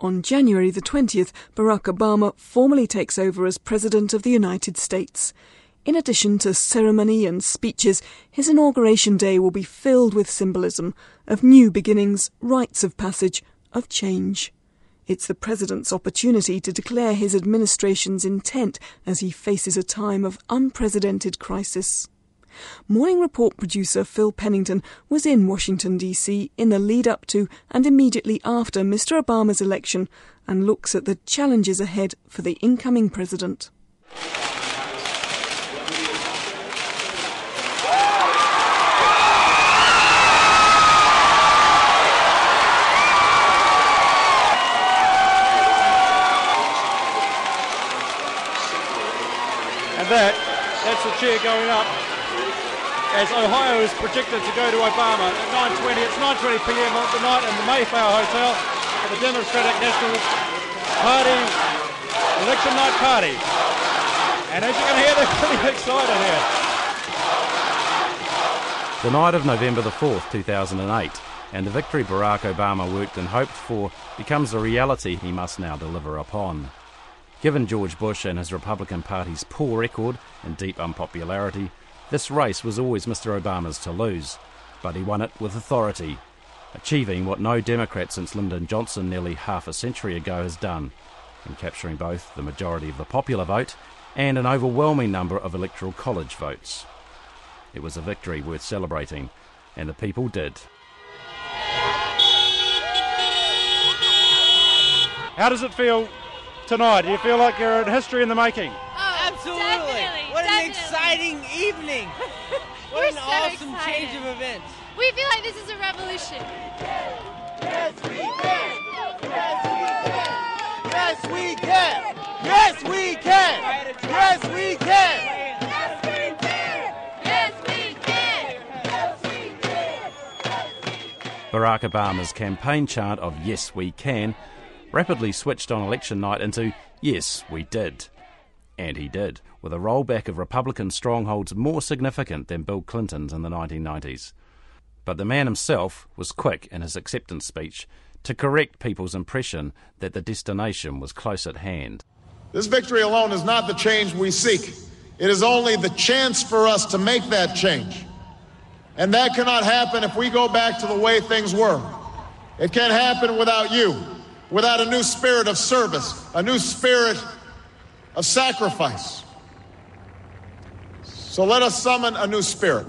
On January the 20th, Barack Obama formally takes over as President of the United States. In addition to ceremony and speeches, his inauguration day will be filled with symbolism of new beginnings, rites of passage, of change. It's the President's opportunity to declare his administration's intent as he faces a time of unprecedented crisis. Morning Report producer Phil Pennington was in Washington, D.C. in the lead up to and immediately after Mr. Obama's election and looks at the challenges ahead for the incoming president. And that, that's chair going up as Ohio is projected to go to Obama at 9.20. It's 9.20 p.m. on the night in the Mayflower Hotel at the Democratic National Party election night party. And as you can hear, they're pretty excited here. The night of November the 4th, 2008, and the victory Barack Obama worked and hoped for becomes a reality he must now deliver upon. Given George Bush and his Republican Party's poor record and deep unpopularity, this race was always Mr. Obama's to lose, but he won it with authority, achieving what no Democrat since Lyndon Johnson nearly half a century ago has done, in capturing both the majority of the popular vote and an overwhelming number of electoral college votes. It was a victory worth celebrating, and the people did. How does it feel tonight? Do you feel like you're in history in the making? Oh, Absolutely. Definitely, what definitely. an exciting evening. what We're an so awesome excited. change of events. We feel like this is a revolution. Yes, we can. Yes, we can. Yes, we can. Yes, we can. Yes, we can. Yes, we can. Yes, we can Barack Obama's campaign chant of Yes, we can rapidly switched on election night into Yes, we did. And he did, with a rollback of Republican strongholds more significant than Bill Clinton's in the 1990s. But the man himself was quick in his acceptance speech to correct people's impression that the destination was close at hand. This victory alone is not the change we seek. It is only the chance for us to make that change. And that cannot happen if we go back to the way things were. It can't happen without you, without a new spirit of service, a new spirit of sacrifice. So let us summon a new spirit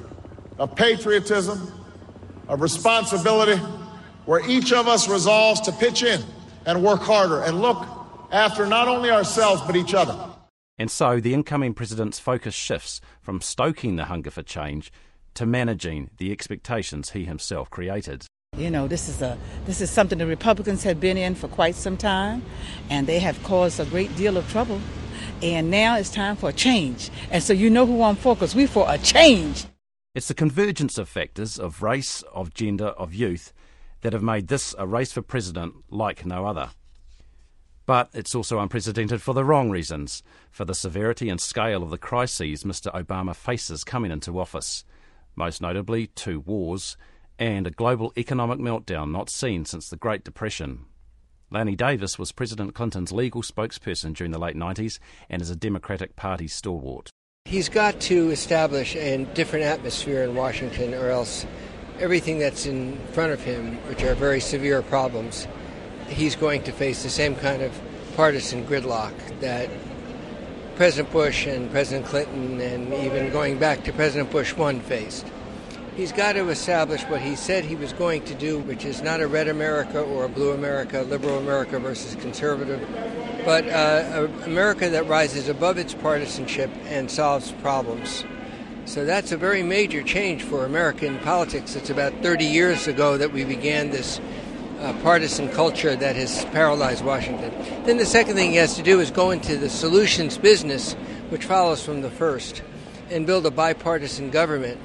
of patriotism, of responsibility, where each of us resolves to pitch in and work harder and look after not only ourselves but each other. And so the incoming president's focus shifts from stoking the hunger for change to managing the expectations he himself created. You know, this is a this is something the Republicans have been in for quite some time, and they have caused a great deal of trouble. And now it's time for a change. And so you know who I'm for, because we for a change. It's the convergence of factors of race, of gender, of youth that have made this a race for president like no other. But it's also unprecedented for the wrong reasons, for the severity and scale of the crises Mr. Obama faces coming into office, most notably two wars and a global economic meltdown not seen since the Great Depression. Lanny Davis was President Clinton's legal spokesperson during the late 90s and is a Democratic Party stalwart. He's got to establish a different atmosphere in Washington, or else everything that's in front of him, which are very severe problems, he's going to face the same kind of partisan gridlock that President Bush and President Clinton, and even going back to President Bush 1 faced. He's got to establish what he said he was going to do, which is not a red America or a blue America, liberal America versus conservative, but uh, America that rises above its partisanship and solves problems. So that's a very major change for American politics. It's about 30 years ago that we began this uh, partisan culture that has paralyzed Washington. Then the second thing he has to do is go into the solutions business, which follows from the first, and build a bipartisan government,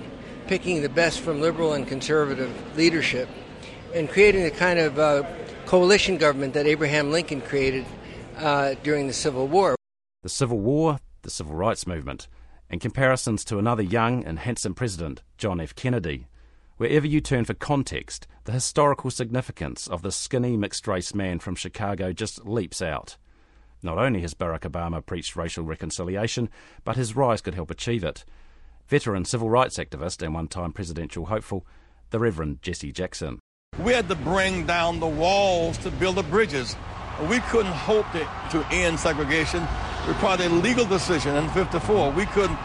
picking the best from liberal and conservative leadership, and creating the kind of uh, coalition government that Abraham Lincoln created uh, during the Civil War. The Civil War, the Civil Rights Movement, and comparisons to another young and handsome president, John F. Kennedy. Wherever you turn for context, the historical significance of the skinny mixed race man from Chicago just leaps out. Not only has Barack Obama preached racial reconciliation, but his rise could help achieve it. Veteran civil rights activist and one time presidential hopeful, the Reverend Jesse Jackson. We had to bring down the walls to build the bridges. We couldn't hope to, to end segregation. It required a legal decision in 54. We couldn't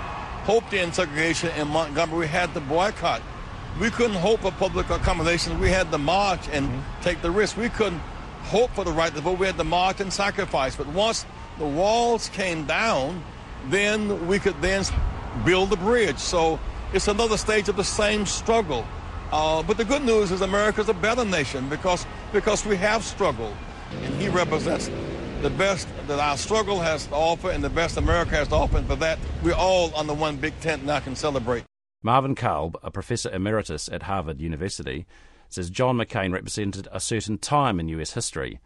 hope to end segregation in Montgomery. We had to boycott we couldn't hope for public accommodations. We had to march and mm-hmm. take the risk. We couldn't hope for the right to vote. We had to march and sacrifice. But once the walls came down, then we could then build the bridge. So it's another stage of the same struggle. Uh, but the good news is America's a better nation because because we have struggled, and he represents the best that our struggle has to offer and the best America has to offer. And for that, we're all under one big tent now can celebrate. Marvin Kalb, a professor emeritus at Harvard University, says John McCain represented a certain time in US history,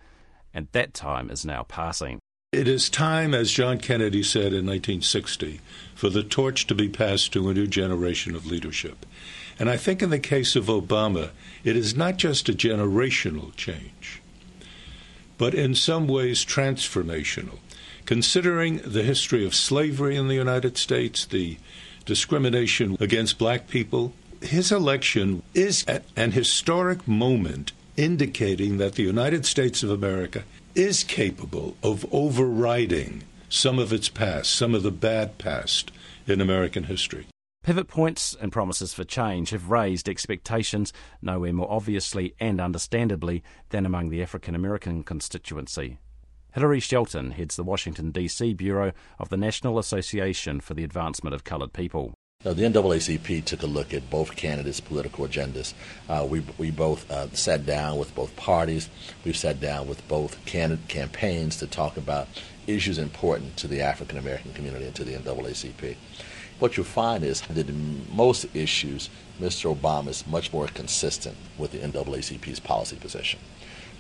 and that time is now passing. It is time, as John Kennedy said in 1960, for the torch to be passed to a new generation of leadership. And I think in the case of Obama, it is not just a generational change, but in some ways transformational. Considering the history of slavery in the United States, the discrimination against black people. His election is an historic moment indicating that the United States of America is capable of overriding some of its past, some of the bad past in American history. Pivot points and promises for change have raised expectations nowhere more obviously and understandably than among the African American constituency. Hilary Shelton heads the Washington, D.C. Bureau of the National Association for the Advancement of Colored People. Now, the NAACP took a look at both candidates' political agendas. Uh, we, we both uh, sat down with both parties. We've sat down with both candidate campaigns to talk about issues important to the African American community and to the NAACP. What you'll find is that in most issues, Mr. Obama is much more consistent with the NAACP's policy position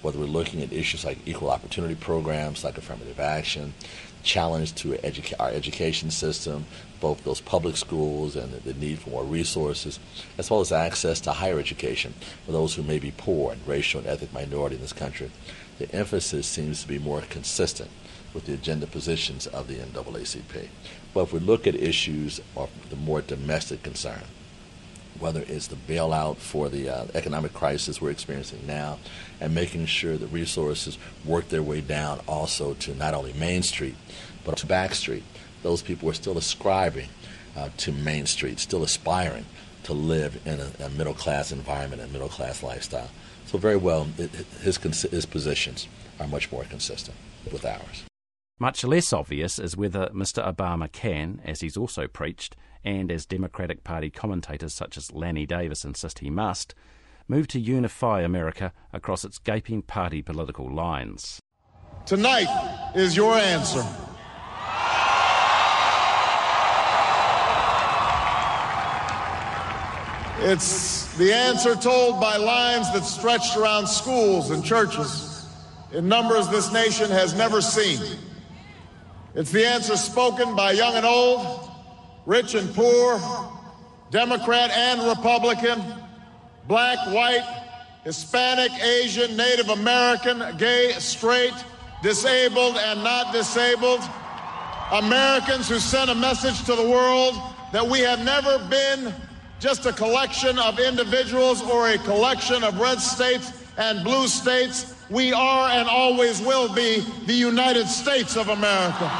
whether we're looking at issues like equal opportunity programs, like affirmative action, challenge to educa- our education system, both those public schools and the, the need for more resources, as well as access to higher education for those who may be poor and racial and ethnic minority in this country. The emphasis seems to be more consistent with the agenda positions of the NAACP. But if we look at issues of the more domestic concern, whether it's the bailout for the uh, economic crisis we're experiencing now, and making sure that resources work their way down also to not only Main Street, but to Back Street. Those people are still ascribing uh, to Main Street, still aspiring to live in a, a middle class environment and middle class lifestyle. So, very well, it, his, his positions are much more consistent with ours. Much less obvious is whether Mr. Obama can, as he's also preached, and as Democratic Party commentators such as Lanny Davis insist he must, move to unify America across its gaping party political lines. Tonight is your answer. It's the answer told by lines that stretched around schools and churches in numbers this nation has never seen. It's the answer spoken by young and old, rich and poor, Democrat and Republican, black, white, Hispanic, Asian, Native American, gay, straight, disabled, and not disabled. Americans who sent a message to the world that we have never been just a collection of individuals or a collection of red states and blue states. We are and always will be the United States of America.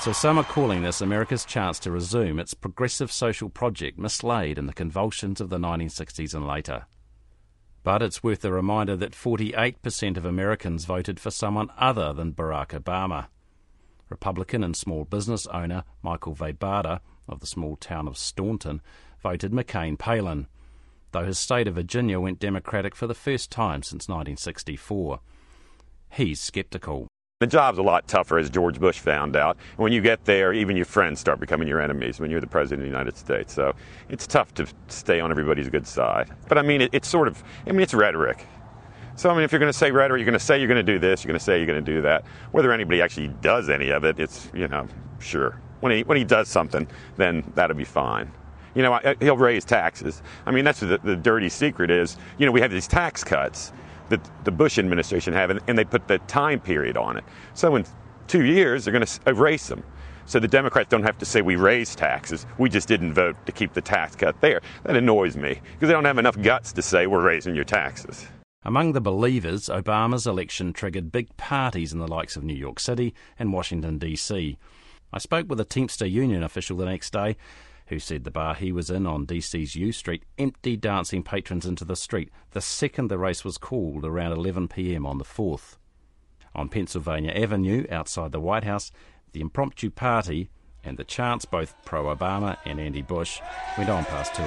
So some are calling this America's chance to resume its progressive social project mislaid in the convulsions of the 1960s and later. But it's worth a reminder that 48% of Americans voted for someone other than Barack Obama. Republican and small business owner Michael Vebada of the small town of Staunton voted McCain Palin, though his state of Virginia went Democratic for the first time since 1964. He's sceptical. The job's a lot tougher, as George Bush found out. When you get there, even your friends start becoming your enemies when you're the president of the United States. So it's tough to stay on everybody's good side. But I mean, it, it's sort of, I mean, it's rhetoric. So, I mean, if you're going to say rhetoric, you're going to say you're going to do this, you're going to say you're going to do that. Whether anybody actually does any of it, it's, you know, sure. when he when he does something, then that'll be fine. You know, he'll raise taxes. I mean, that's the, the dirty secret is. You know, we have these tax cuts that the Bush administration have, and, and they put the time period on it. So in two years, they're going to erase them. So the Democrats don't have to say we raised taxes. We just didn't vote to keep the tax cut there. That annoys me because they don't have enough guts to say we're raising your taxes. Among the believers, Obama's election triggered big parties in the likes of New York City and Washington, D.C. I spoke with a Teamster Union official the next day who said the bar he was in on DC's U Street emptied dancing patrons into the street the second the race was called around 11 pm on the 4th. On Pennsylvania Avenue, outside the White House, the impromptu party and the chants, both pro Obama and anti Bush, went on past 2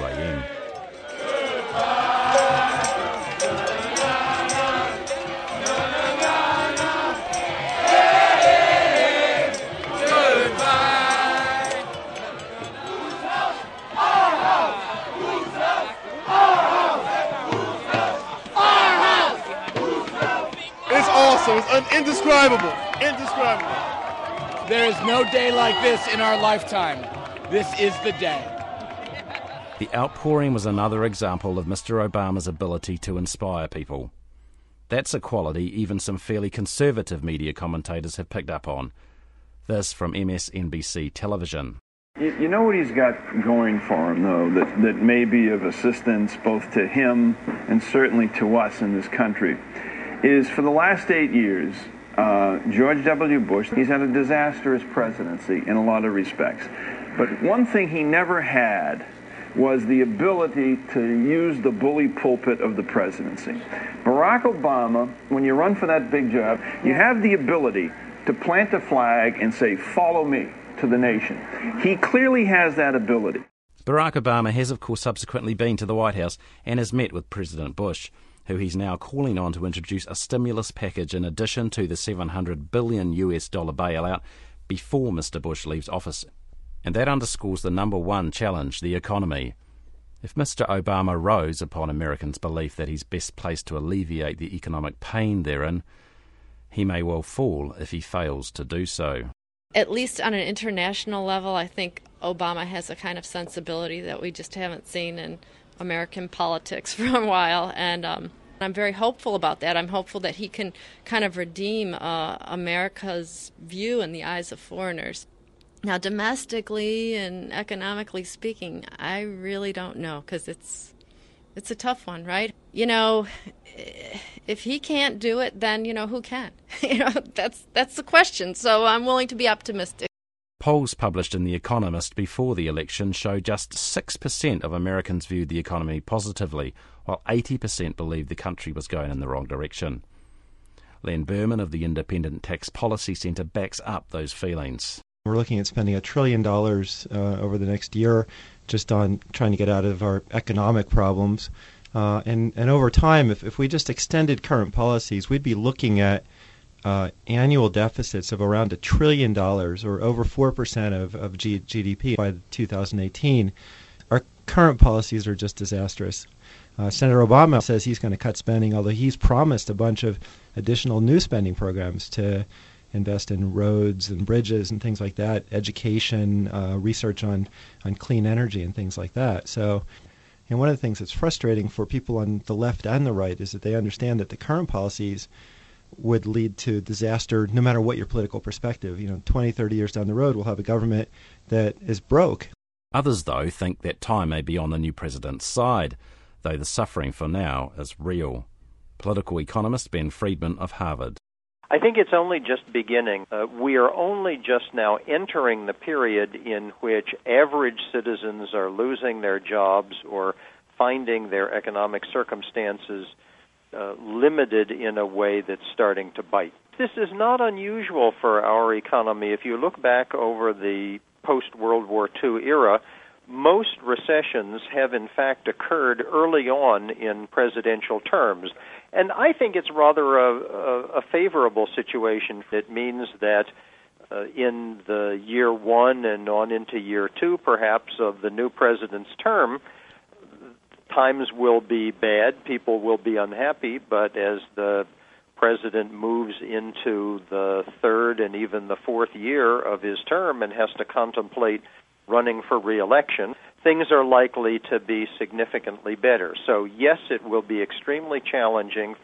am. awesome. It's indescribable. Indescribable. There is no day like this in our lifetime. This is the day. The outpouring was another example of Mr. Obama's ability to inspire people. That's a quality even some fairly conservative media commentators have picked up on. This from MSNBC television. You know what he's got going for him, though, that, that may be of assistance both to him and certainly to us in this country is for the last eight years, uh, George W. Bush, he's had a disastrous presidency in a lot of respects. But one thing he never had was the ability to use the bully pulpit of the presidency. Barack Obama, when you run for that big job, you have the ability to plant a flag and say, follow me to the nation. He clearly has that ability. Barack Obama has, of course, subsequently been to the White House and has met with President Bush who he's now calling on to introduce a stimulus package in addition to the 700 billion US dollar bailout before Mr. Bush leaves office. And that underscores the number one challenge, the economy. If Mr. Obama rose upon Americans' belief that he's best placed to alleviate the economic pain therein, he may well fall if he fails to do so. At least on an international level, I think Obama has a kind of sensibility that we just haven't seen in American politics for a while, and um, I'm very hopeful about that. I'm hopeful that he can kind of redeem uh, America's view in the eyes of foreigners. Now, domestically and economically speaking, I really don't know because it's it's a tough one, right? You know, if he can't do it, then you know who can. you know, that's that's the question. So I'm willing to be optimistic. Polls published in The Economist before the election show just 6% of Americans viewed the economy positively, while 80% believed the country was going in the wrong direction. Len Burman of the Independent Tax Policy Centre backs up those feelings. We're looking at spending a trillion dollars uh, over the next year just on trying to get out of our economic problems. Uh, and, and over time, if, if we just extended current policies, we'd be looking at annual deficits of around a trillion dollars or over 4% of, of G- GDP by 2018. Our current policies are just disastrous. Uh, Senator Obama says he's going to cut spending, although he's promised a bunch of additional new spending programs to invest in roads and bridges and things like that, education, uh, research on, on clean energy and things like that. So, and one of the things that's frustrating for people on the left and the right is that they understand that the current policies would lead to disaster no matter what your political perspective. You know, 20, 30 years down the road, we'll have a government that is broke. Others, though, think that time may be on the new president's side, though the suffering for now is real. Political economist Ben Friedman of Harvard. I think it's only just beginning. Uh, we are only just now entering the period in which average citizens are losing their jobs or finding their economic circumstances uh, limited in a way that's starting to bite. This is not unusual for our economy. If you look back over the post World War II era, most recessions have in fact occurred early on in presidential terms. And I think it's rather a, a, a favorable situation. It means that uh, in the year one and on into year two, perhaps, of the new president's term, times will be bad, people will be unhappy, but as the president moves into the third and even the fourth year of his term and has to contemplate running for reelection, things are likely to be significantly better. So, yes, it will be extremely challenging,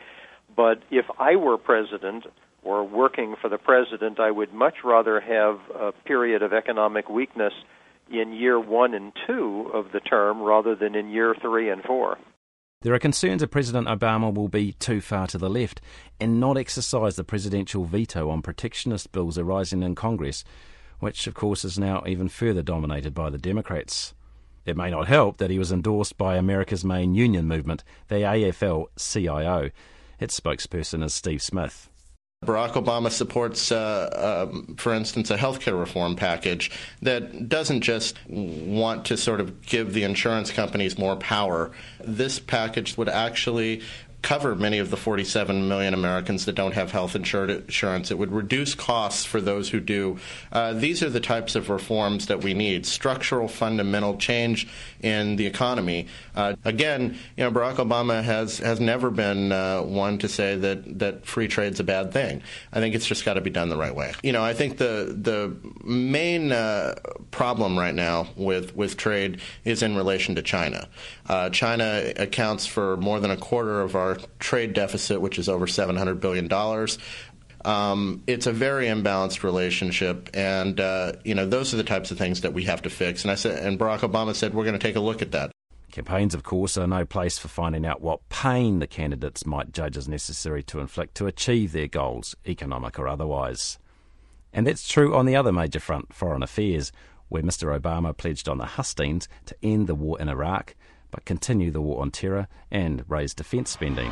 but if I were president or working for the president, I would much rather have a period of economic weakness in year one and two of the term rather than in year three and four. There are concerns that President Obama will be too far to the left and not exercise the presidential veto on protectionist bills arising in Congress, which, of course, is now even further dominated by the Democrats. It may not help that he was endorsed by America's main union movement, the AFL CIO. Its spokesperson is Steve Smith. Barack Obama supports, uh, um, for instance, a health care reform package that doesn't just want to sort of give the insurance companies more power. This package would actually cover many of the 47 million Americans that don't have health insurance. It would reduce costs for those who do. Uh, these are the types of reforms that we need structural, fundamental change in the economy. Uh, again, you know, Barack Obama has, has never been uh, one to say that, that free trade's a bad thing. I think it's just got to be done the right way. You know, I think the, the main uh, problem right now with, with trade is in relation to China. Uh, China accounts for more than a quarter of our trade deficit, which is over $700 billion. Um, it's a very imbalanced relationship, and uh, you know those are the types of things that we have to fix. And I said, and Barack Obama said we're going to take a look at that. Campaigns, of course, are no place for finding out what pain the candidates might judge as necessary to inflict to achieve their goals, economic or otherwise. And that's true on the other major front, foreign affairs, where Mr. Obama pledged on the hustings to end the war in Iraq but continue the war on terror and raise defence spending.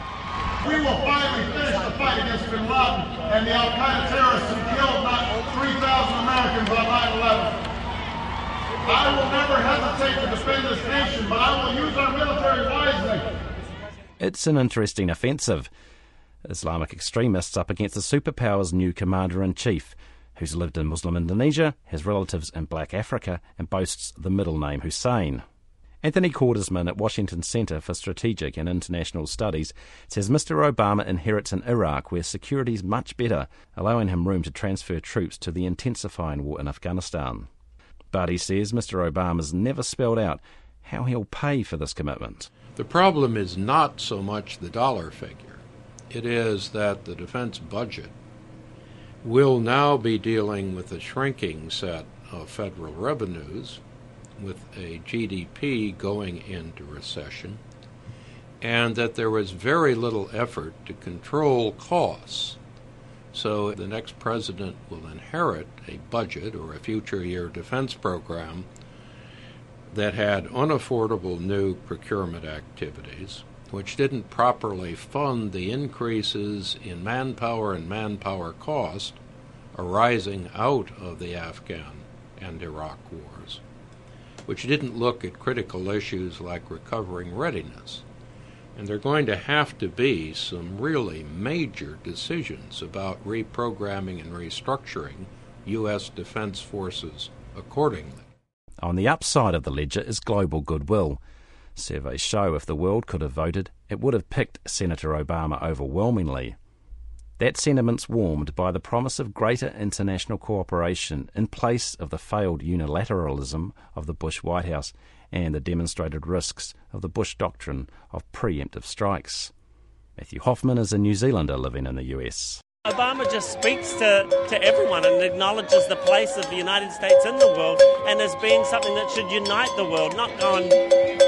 We will finally finish the fight against bin Laden and the Al Qaeda terrorists who killed 3,000 Americans on 9 11. I will never hesitate to defend this nation, but I will use our military wisely. It's an interesting offensive. Islamic extremists up against the superpower's new commander in chief, who's lived in Muslim Indonesia, has relatives in black Africa, and boasts the middle name Hussein. Anthony Cordesman at Washington Center for Strategic and International Studies says Mr. Obama inherits an Iraq where security is much better, allowing him room to transfer troops to the intensifying war in Afghanistan. But he says Mr. Obama's never spelled out how he'll pay for this commitment. The problem is not so much the dollar figure, it is that the defense budget will now be dealing with a shrinking set of federal revenues with a GDP going into recession, and that there was very little effort to control costs. So the next president will inherit a budget or a future year defense program that had unaffordable new procurement activities, which didn't properly fund the increases in manpower and manpower cost arising out of the Afghan and Iraq wars which didn't look at critical issues like recovering readiness. And there are going to have to be some really major decisions about reprogramming and restructuring U.S. Defense forces accordingly. On the upside of the ledger is global goodwill. Surveys show if the world could have voted, it would have picked Senator Obama overwhelmingly. That sentiment's warmed by the promise of greater international cooperation in place of the failed unilateralism of the Bush White House and the demonstrated risks of the Bush doctrine of preemptive strikes. Matthew Hoffman is a New Zealander living in the US. Obama just speaks to, to everyone and acknowledges the place of the United States in the world and as being something that should unite the world, not go and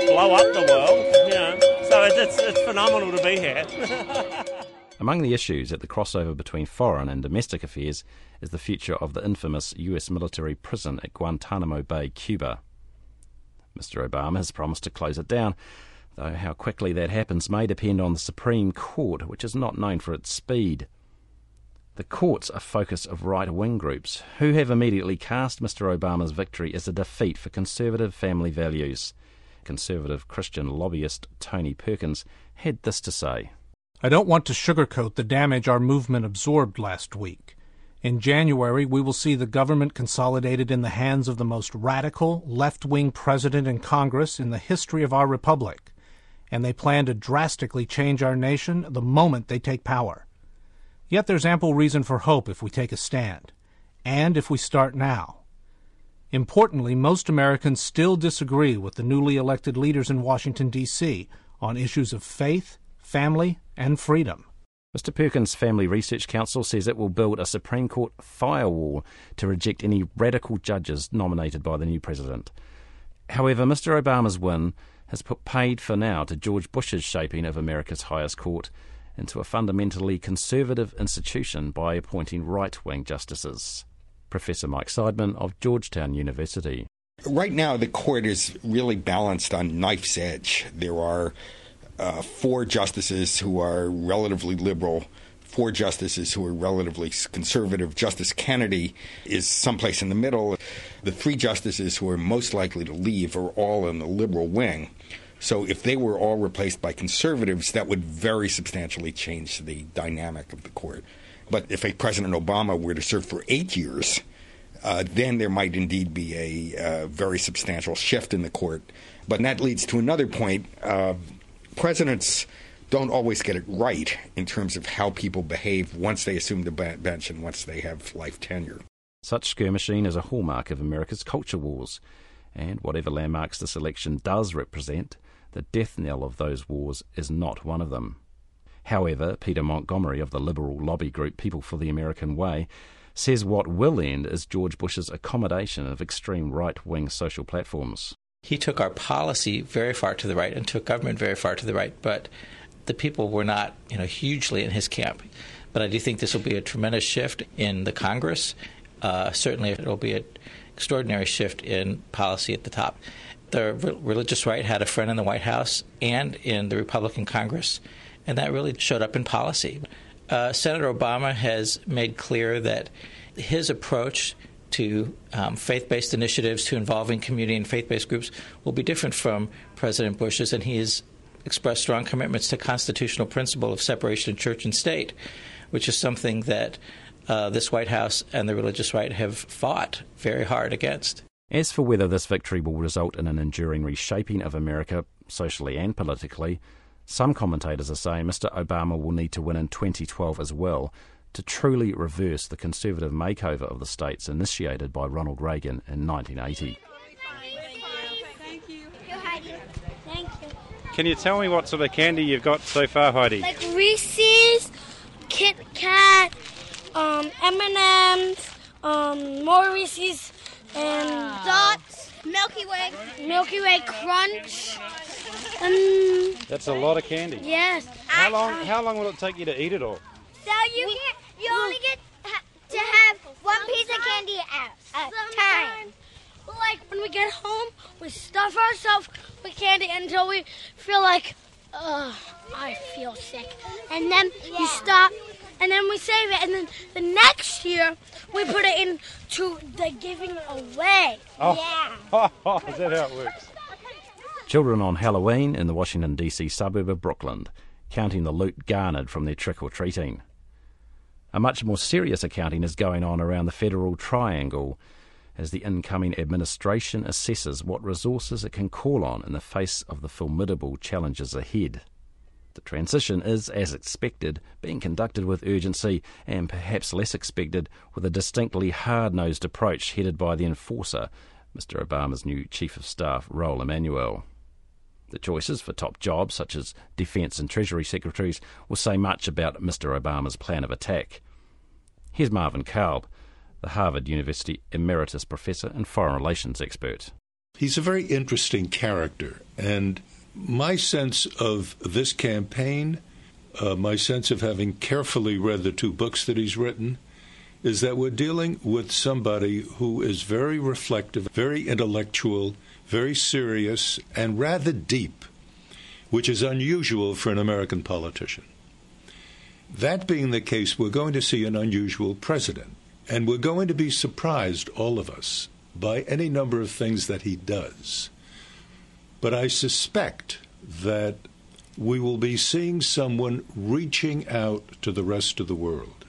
blow up the world. You know, so it's, it's phenomenal to be here. Among the issues at the crossover between foreign and domestic affairs is the future of the infamous US military prison at Guantanamo Bay, Cuba. Mr. Obama has promised to close it down, though how quickly that happens may depend on the Supreme Court, which is not known for its speed. The court's a focus of right wing groups, who have immediately cast Mr. Obama's victory as a defeat for conservative family values. Conservative Christian lobbyist Tony Perkins had this to say. I don't want to sugarcoat the damage our movement absorbed last week. In January, we will see the government consolidated in the hands of the most radical, left wing president in Congress in the history of our republic, and they plan to drastically change our nation the moment they take power. Yet there's ample reason for hope if we take a stand, and if we start now. Importantly, most Americans still disagree with the newly elected leaders in Washington, D.C. on issues of faith, family, and freedom. Mr. Perkins' Family Research Council says it will build a Supreme Court firewall to reject any radical judges nominated by the new president. However, Mr. Obama's win has put paid for now to George Bush's shaping of America's highest court into a fundamentally conservative institution by appointing right wing justices. Professor Mike Seidman of Georgetown University. Right now, the court is really balanced on knife's edge. There are uh, four justices who are relatively liberal, four justices who are relatively conservative. Justice Kennedy is someplace in the middle. The three justices who are most likely to leave are all in the liberal wing. So if they were all replaced by conservatives, that would very substantially change the dynamic of the court. But if a President Obama were to serve for eight years, uh, then there might indeed be a uh, very substantial shift in the court. But that leads to another point. Uh, presidents don't always get it right in terms of how people behave once they assume the bench and once they have life tenure. Such skirmishing is a hallmark of America's culture wars, and whatever landmarks this election does represent, the death knell of those wars is not one of them. However, Peter Montgomery of the liberal lobby group People for the American Way says what will end is George Bush's accommodation of extreme right wing social platforms. He took our policy very far to the right and took government very far to the right, but the people were not, you know, hugely in his camp. But I do think this will be a tremendous shift in the Congress. Uh, certainly, it will be an extraordinary shift in policy at the top. The re- religious right had a friend in the White House and in the Republican Congress and that really showed up in policy. Uh, Senator Obama has made clear that his approach to um, faith based initiatives, to involving community and faith based groups, will be different from President Bush's, and he has expressed strong commitments to constitutional principle of separation of church and state, which is something that uh, this White House and the religious right have fought very hard against. As for whether this victory will result in an enduring reshaping of America, socially and politically, some commentators are saying Mr. Obama will need to win in 2012 as well to truly reverse the conservative makeover of the states initiated by Ronald Reagan in 1980. Can you tell me what sort of candy you've got so far, Heidi? Like Reese's, Kit Kat, um, M&M's, um, more Reese's, and Dots, Milky Way, Milky Way Crunch, um, That's a lot of candy. Yes. How long? How long will it take you to eat it all? So you get, you only get ha- to have one piece of candy at a time. Like when we get home, we stuff ourselves with candy until we feel like, ugh, I feel sick, and then you stop, and then we save it, and then the next year we put it into the giving away. Oh. Yeah. Is that how it works? Children on Halloween in the Washington, D.C. suburb of Brookland, counting the loot garnered from their trick or treating. A much more serious accounting is going on around the Federal Triangle as the incoming administration assesses what resources it can call on in the face of the formidable challenges ahead. The transition is, as expected, being conducted with urgency and perhaps less expected with a distinctly hard nosed approach headed by the enforcer, Mr. Obama's new Chief of Staff, Rahm Emanuel. The choices for top jobs, such as Defence and Treasury Secretaries, will say much about Mr. Obama's plan of attack. Here's Marvin Kalb, the Harvard University Emeritus Professor and Foreign Relations expert. He's a very interesting character, and my sense of this campaign, uh, my sense of having carefully read the two books that he's written, is that we're dealing with somebody who is very reflective, very intellectual, very serious, and rather deep, which is unusual for an American politician. That being the case, we're going to see an unusual president, and we're going to be surprised, all of us, by any number of things that he does. But I suspect that we will be seeing someone reaching out to the rest of the world.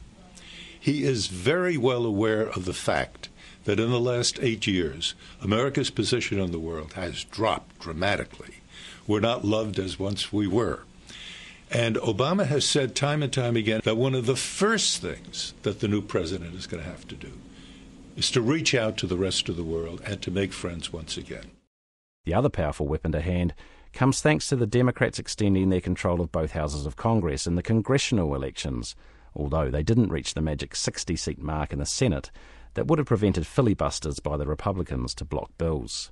He is very well aware of the fact that in the last eight years, America's position in the world has dropped dramatically. We're not loved as once we were. And Obama has said time and time again that one of the first things that the new president is going to have to do is to reach out to the rest of the world and to make friends once again. The other powerful weapon to hand comes thanks to the Democrats extending their control of both houses of Congress in the congressional elections, although they didn't reach the magic 60 seat mark in the Senate that would have prevented filibusters by the Republicans to block bills.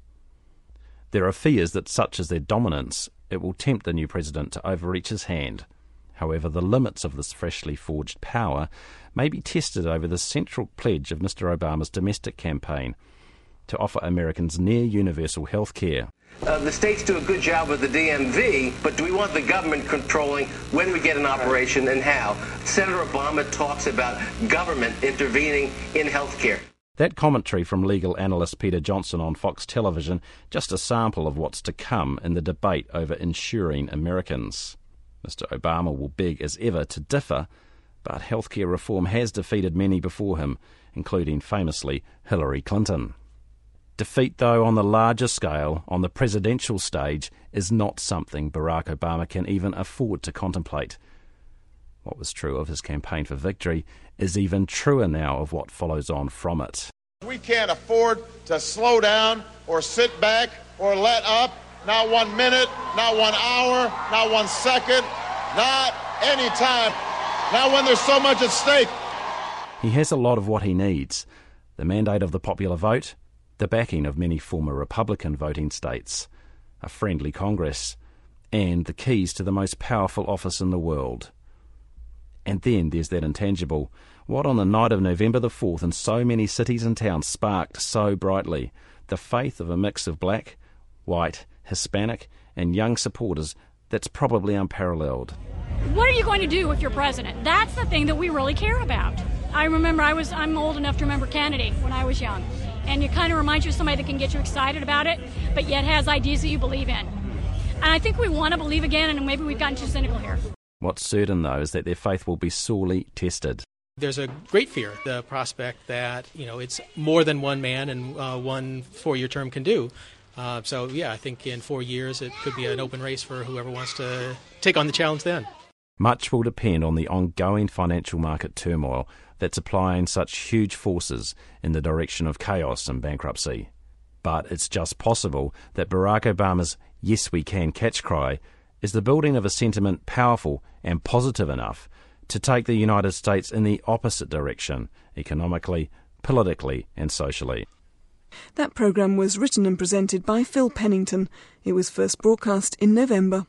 There are fears that, such as their dominance, it will tempt the new president to overreach his hand. However, the limits of this freshly forged power may be tested over the central pledge of Mr. Obama's domestic campaign to offer Americans near universal health care. Uh, the states do a good job with the DMV, but do we want the government controlling when we get an operation and how? Senator Obama talks about government intervening in health care. That commentary from legal analyst Peter Johnson on Fox Television, just a sample of what's to come in the debate over insuring Americans. Mr. Obama will beg as ever to differ, but healthcare reform has defeated many before him, including famously Hillary Clinton. Defeat, though, on the larger scale, on the presidential stage, is not something Barack Obama can even afford to contemplate. What was true of his campaign for victory is even truer now of what follows on from it. We can't afford to slow down or sit back or let up. Not one minute, not one hour, not one second, not any time. Not when there's so much at stake. He has a lot of what he needs the mandate of the popular vote, the backing of many former Republican voting states, a friendly Congress, and the keys to the most powerful office in the world. And then there's that intangible. What on the night of November the 4th in so many cities and towns sparked so brightly? The faith of a mix of black, white, Hispanic, and young supporters that's probably unparalleled. What are you going to do with your president? That's the thing that we really care about. I remember I was I'm old enough to remember Kennedy when I was young and it kind of reminds you of somebody that can get you excited about it, but yet has ideas that you believe in. And I think we want to believe again, and maybe we've gotten too cynical here. What's certain, though, is that their faith will be sorely tested. There's a great fear, the prospect that you know it's more than one man and uh, one four-year term can do. Uh, so yeah, I think in four years it could be an open race for whoever wants to take on the challenge then. Much will depend on the ongoing financial market turmoil that's applying such huge forces in the direction of chaos and bankruptcy. But it's just possible that Barack Obama's Yes We Can catch cry is the building of a sentiment powerful and positive enough to take the United States in the opposite direction, economically, politically, and socially. That programme was written and presented by Phil Pennington. It was first broadcast in November.